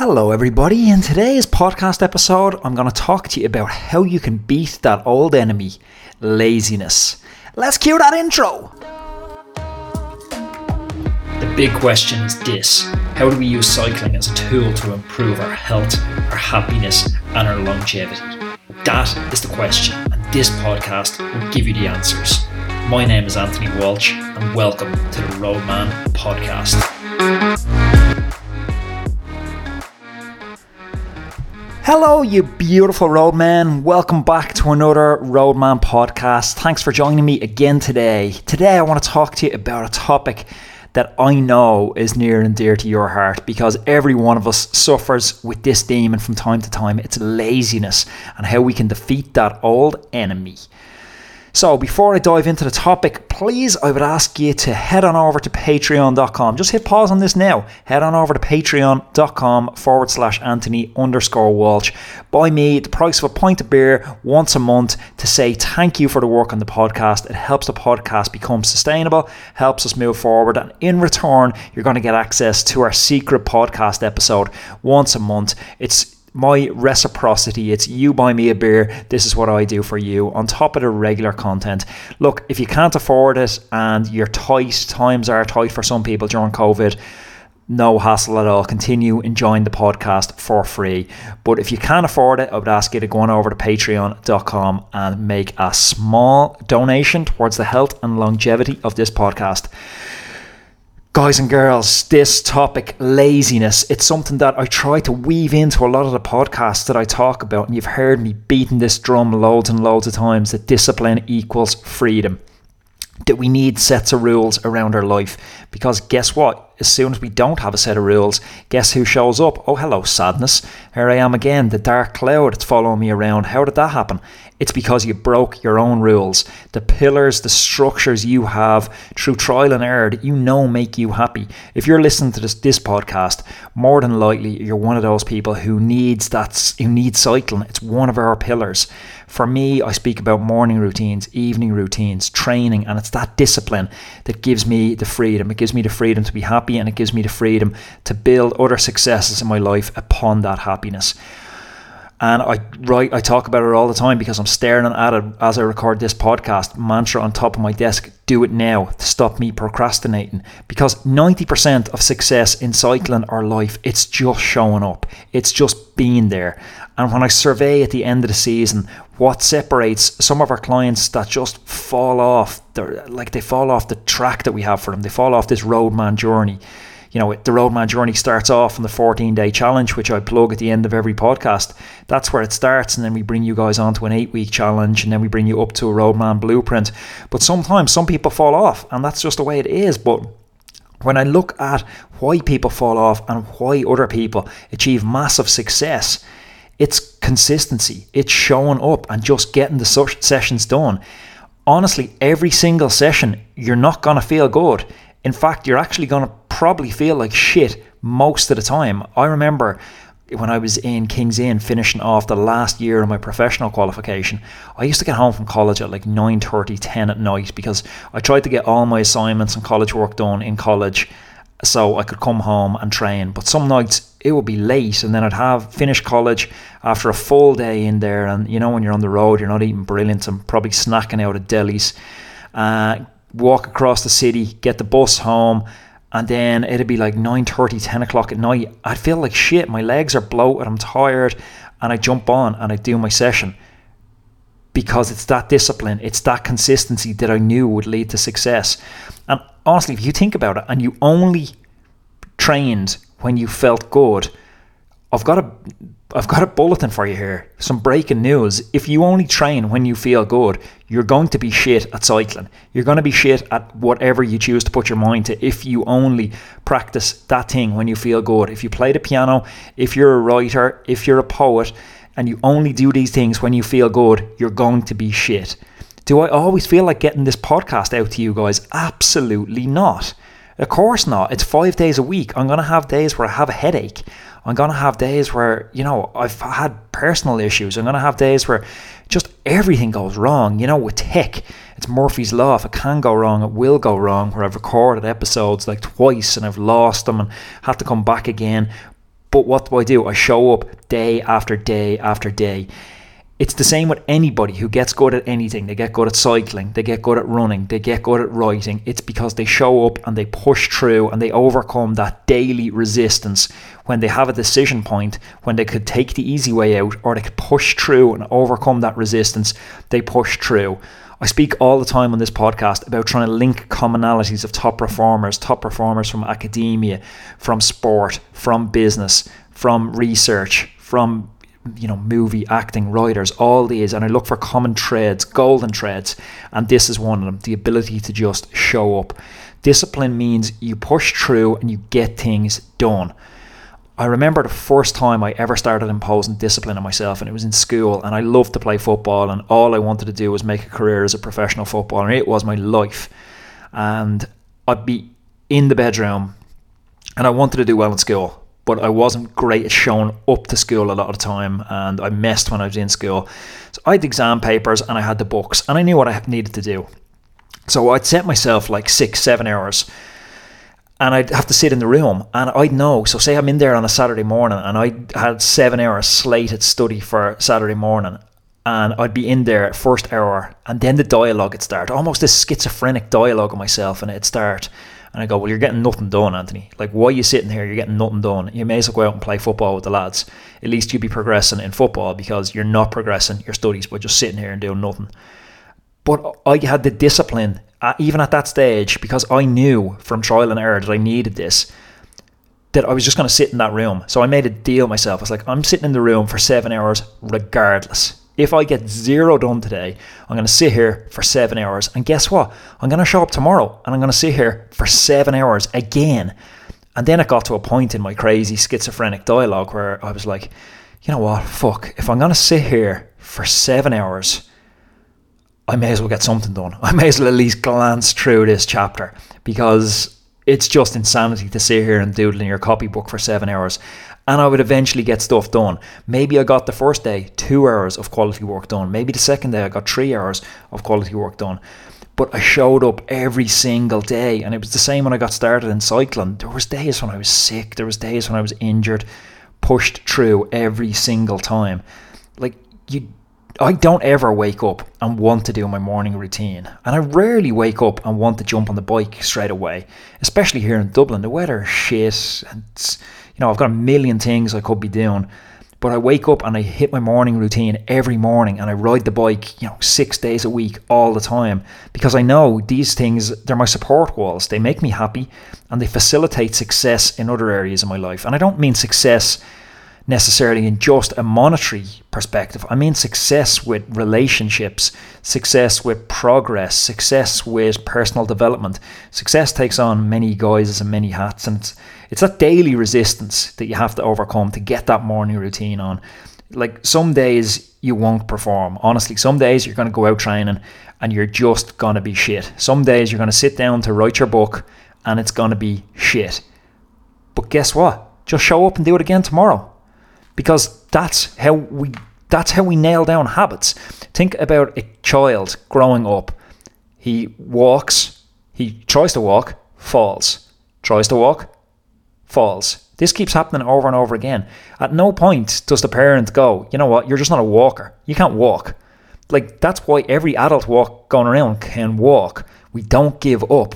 Hello, everybody. In today's podcast episode, I'm going to talk to you about how you can beat that old enemy, laziness. Let's cue that intro. The big question is this How do we use cycling as a tool to improve our health, our happiness, and our longevity? That is the question, and this podcast will give you the answers. My name is Anthony Walsh, and welcome to the Roadman Podcast. Hello, you beautiful roadman. Welcome back to another Roadman podcast. Thanks for joining me again today. Today, I want to talk to you about a topic that I know is near and dear to your heart because every one of us suffers with this demon from time to time. It's laziness and how we can defeat that old enemy. So, before I dive into the topic, please, I would ask you to head on over to patreon.com. Just hit pause on this now. Head on over to patreon.com forward slash Anthony underscore Walsh. Buy me the price of a pint of beer once a month to say thank you for the work on the podcast. It helps the podcast become sustainable, helps us move forward, and in return, you're going to get access to our secret podcast episode once a month. It's my reciprocity. It's you buy me a beer, this is what I do for you, on top of the regular content. Look, if you can't afford it and you're tight, times are tight for some people during COVID, no hassle at all. Continue enjoying the podcast for free. But if you can't afford it, I would ask you to go on over to patreon.com and make a small donation towards the health and longevity of this podcast. Guys and girls, this topic, laziness, it's something that I try to weave into a lot of the podcasts that I talk about, and you've heard me beating this drum loads and loads of times that discipline equals freedom. That we need sets of rules around our life. Because guess what? As soon as we don't have a set of rules, guess who shows up? Oh, hello, sadness. Here I am again, the dark cloud that's following me around. How did that happen? It's because you broke your own rules. The pillars, the structures you have through trial and error that you know make you happy. If you're listening to this, this podcast, more than likely you're one of those people who needs that who needs cycling. It's one of our pillars. For me, I speak about morning routines, evening routines, training, and it's that discipline that gives me the freedom. It gives me the freedom to be happy happy and it gives me the freedom to build other successes in my life upon that happiness. And I write, I talk about it all the time because I'm staring at it as I record this podcast. Mantra on top of my desk: do it now to stop me procrastinating. Because 90% of success in cycling or life, it's just showing up. It's just being there. And when I survey at the end of the season what separates some of our clients that just fall off, they're like they fall off the track that we have for them. They fall off this roadman journey you know, the Roadman journey starts off on the 14 day challenge, which I plug at the end of every podcast. That's where it starts, and then we bring you guys onto an eight week challenge, and then we bring you up to a Roadman blueprint. But sometimes some people fall off, and that's just the way it is. But when I look at why people fall off and why other people achieve massive success, it's consistency, it's showing up and just getting the sessions done. Honestly, every single session, you're not going to feel good. In fact, you're actually going to probably feel like shit most of the time. I remember when I was in King's Inn finishing off the last year of my professional qualification, I used to get home from college at like 9:30, 10 at night because I tried to get all my assignments and college work done in college so I could come home and train. But some nights it would be late and then I'd have finished college after a full day in there and you know when you're on the road you're not eating brilliant and probably snacking out at delis. Uh, walk across the city, get the bus home, and then it'd be like 9.30 10 o'clock at night i'd feel like shit my legs are bloated i'm tired and i jump on and i do my session because it's that discipline it's that consistency that i knew would lead to success and honestly if you think about it and you only trained when you felt good i've got a I've got a bulletin for you here. Some breaking news. If you only train when you feel good, you're going to be shit at cycling. You're going to be shit at whatever you choose to put your mind to if you only practice that thing when you feel good. If you play the piano, if you're a writer, if you're a poet, and you only do these things when you feel good, you're going to be shit. Do I always feel like getting this podcast out to you guys? Absolutely not. Of course not. It's five days a week. I'm going to have days where I have a headache. I'm going to have days where, you know, I've had personal issues. I'm going to have days where just everything goes wrong. You know, with tech, it's Murphy's Law. If it can go wrong, it will go wrong. Where I've recorded episodes like twice and I've lost them and had to come back again. But what do I do? I show up day after day after day. It's the same with anybody who gets good at anything. They get good at cycling, they get good at running, they get good at writing. It's because they show up and they push through and they overcome that daily resistance when they have a decision point, when they could take the easy way out or they could push through and overcome that resistance, they push through. I speak all the time on this podcast about trying to link commonalities of top performers, top performers from academia, from sport, from business, from research, from you know, movie, acting, writers, all these, and I look for common threads, golden threads, and this is one of them the ability to just show up. Discipline means you push through and you get things done. I remember the first time I ever started imposing discipline on myself, and it was in school. And I loved to play football, and all I wanted to do was make a career as a professional footballer. It was my life. And I'd be in the bedroom, and I wanted to do well in school but I wasn't great at showing up to school a lot of the time, and I missed when I was in school. So I had the exam papers and I had the books, and I knew what I needed to do. So I'd set myself like six, seven hours, and I'd have to sit in the room, and I'd know. So say I'm in there on a Saturday morning, and I had seven hours slated study for Saturday morning, and I'd be in there at first hour, and then the dialogue would start, almost this schizophrenic dialogue of myself, and it'd start and I go, well, you're getting nothing done, Anthony. Like, why are you sitting here? You're getting nothing done. You may as well go out and play football with the lads. At least you'd be progressing in football because you're not progressing your studies by just sitting here and doing nothing. But I had the discipline, uh, even at that stage, because I knew from trial and error that I needed this, that I was just going to sit in that room. So I made a deal myself. I was like, I'm sitting in the room for seven hours regardless. If I get zero done today, I'm going to sit here for seven hours. And guess what? I'm going to show up tomorrow and I'm going to sit here for seven hours again. And then it got to a point in my crazy schizophrenic dialogue where I was like, you know what? Fuck. If I'm going to sit here for seven hours, I may as well get something done. I may as well at least glance through this chapter because it's just insanity to sit here and doodle in your copybook for seven hours and I would eventually get stuff done. Maybe I got the first day two hours of quality work done. Maybe the second day I got three hours of quality work done. But I showed up every single day, and it was the same when I got started in cycling. There was days when I was sick. There was days when I was injured. Pushed through every single time. Like you I don't ever wake up and want to do my morning routine. And I rarely wake up and want to jump on the bike straight away. Especially here in Dublin. The weather is shit and you know, I've got a million things I could be doing. But I wake up and I hit my morning routine every morning and I ride the bike, you know, six days a week all the time because I know these things, they're my support walls. They make me happy and they facilitate success in other areas of my life. And I don't mean success necessarily in just a monetary perspective. I mean success with relationships, success with progress, success with personal development. Success takes on many guises and many hats, and it's, it's that daily resistance that you have to overcome to get that morning routine on. Like some days you won't perform. Honestly, some days you're going to go out training and you're just going to be shit. Some days you're going to sit down to write your book and it's going to be shit. But guess what? Just show up and do it again tomorrow because that's how we that's how we nail down habits. Think about a child growing up. He walks, he tries to walk, falls. Tries to walk, falls. This keeps happening over and over again. At no point does the parent go, you know what, you're just not a walker. You can't walk. Like, that's why every adult walk going around can walk. We don't give up.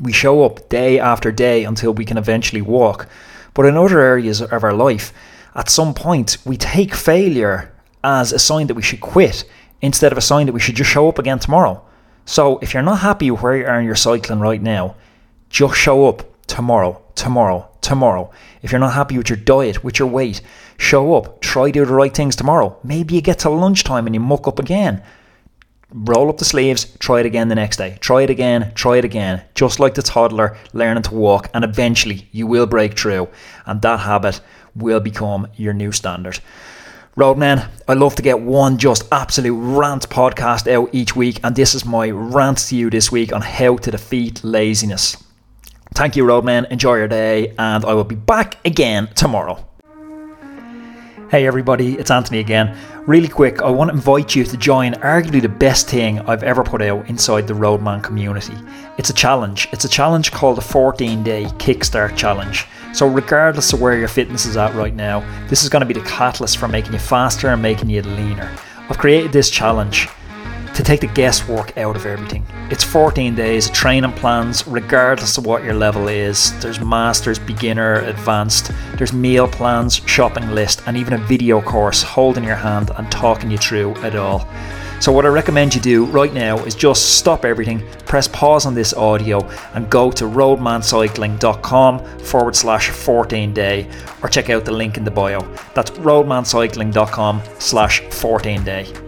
We show up day after day until we can eventually walk. But in other areas of our life, at some point we take failure as a sign that we should quit instead of a sign that we should just show up again tomorrow. So if you're not happy with where you are in your cycling right now, just show up tomorrow, tomorrow, tomorrow. If you're not happy with your diet, with your weight, show up. Try do the right things tomorrow. Maybe you get to lunchtime and you muck up again. Roll up the sleeves, try it again the next day. Try it again, try it again. Just like the toddler learning to walk, and eventually you will break through. And that habit will become your new standard. Roadman, I love to get one just absolute rant podcast out each week, and this is my rant to you this week on how to defeat laziness. Thank you, Roadman. Enjoy your day, and I will be back again tomorrow. Hey everybody, it's Anthony again. Really quick, I want to invite you to join arguably the best thing I've ever put out inside the Roadman community. It's a challenge. It's a challenge called the 14 Day Kickstart Challenge. So, regardless of where your fitness is at right now, this is going to be the catalyst for making you faster and making you leaner. I've created this challenge to take the guesswork out of everything. It's 14 days of training plans, regardless of what your level is. There's masters, beginner, advanced. There's meal plans, shopping list, and even a video course holding your hand and talking you through it all. So, what I recommend you do right now is just stop everything, press pause on this audio, and go to roadmancycling.com forward slash 14 day, or check out the link in the bio. That's roadmancycling.com slash 14 day.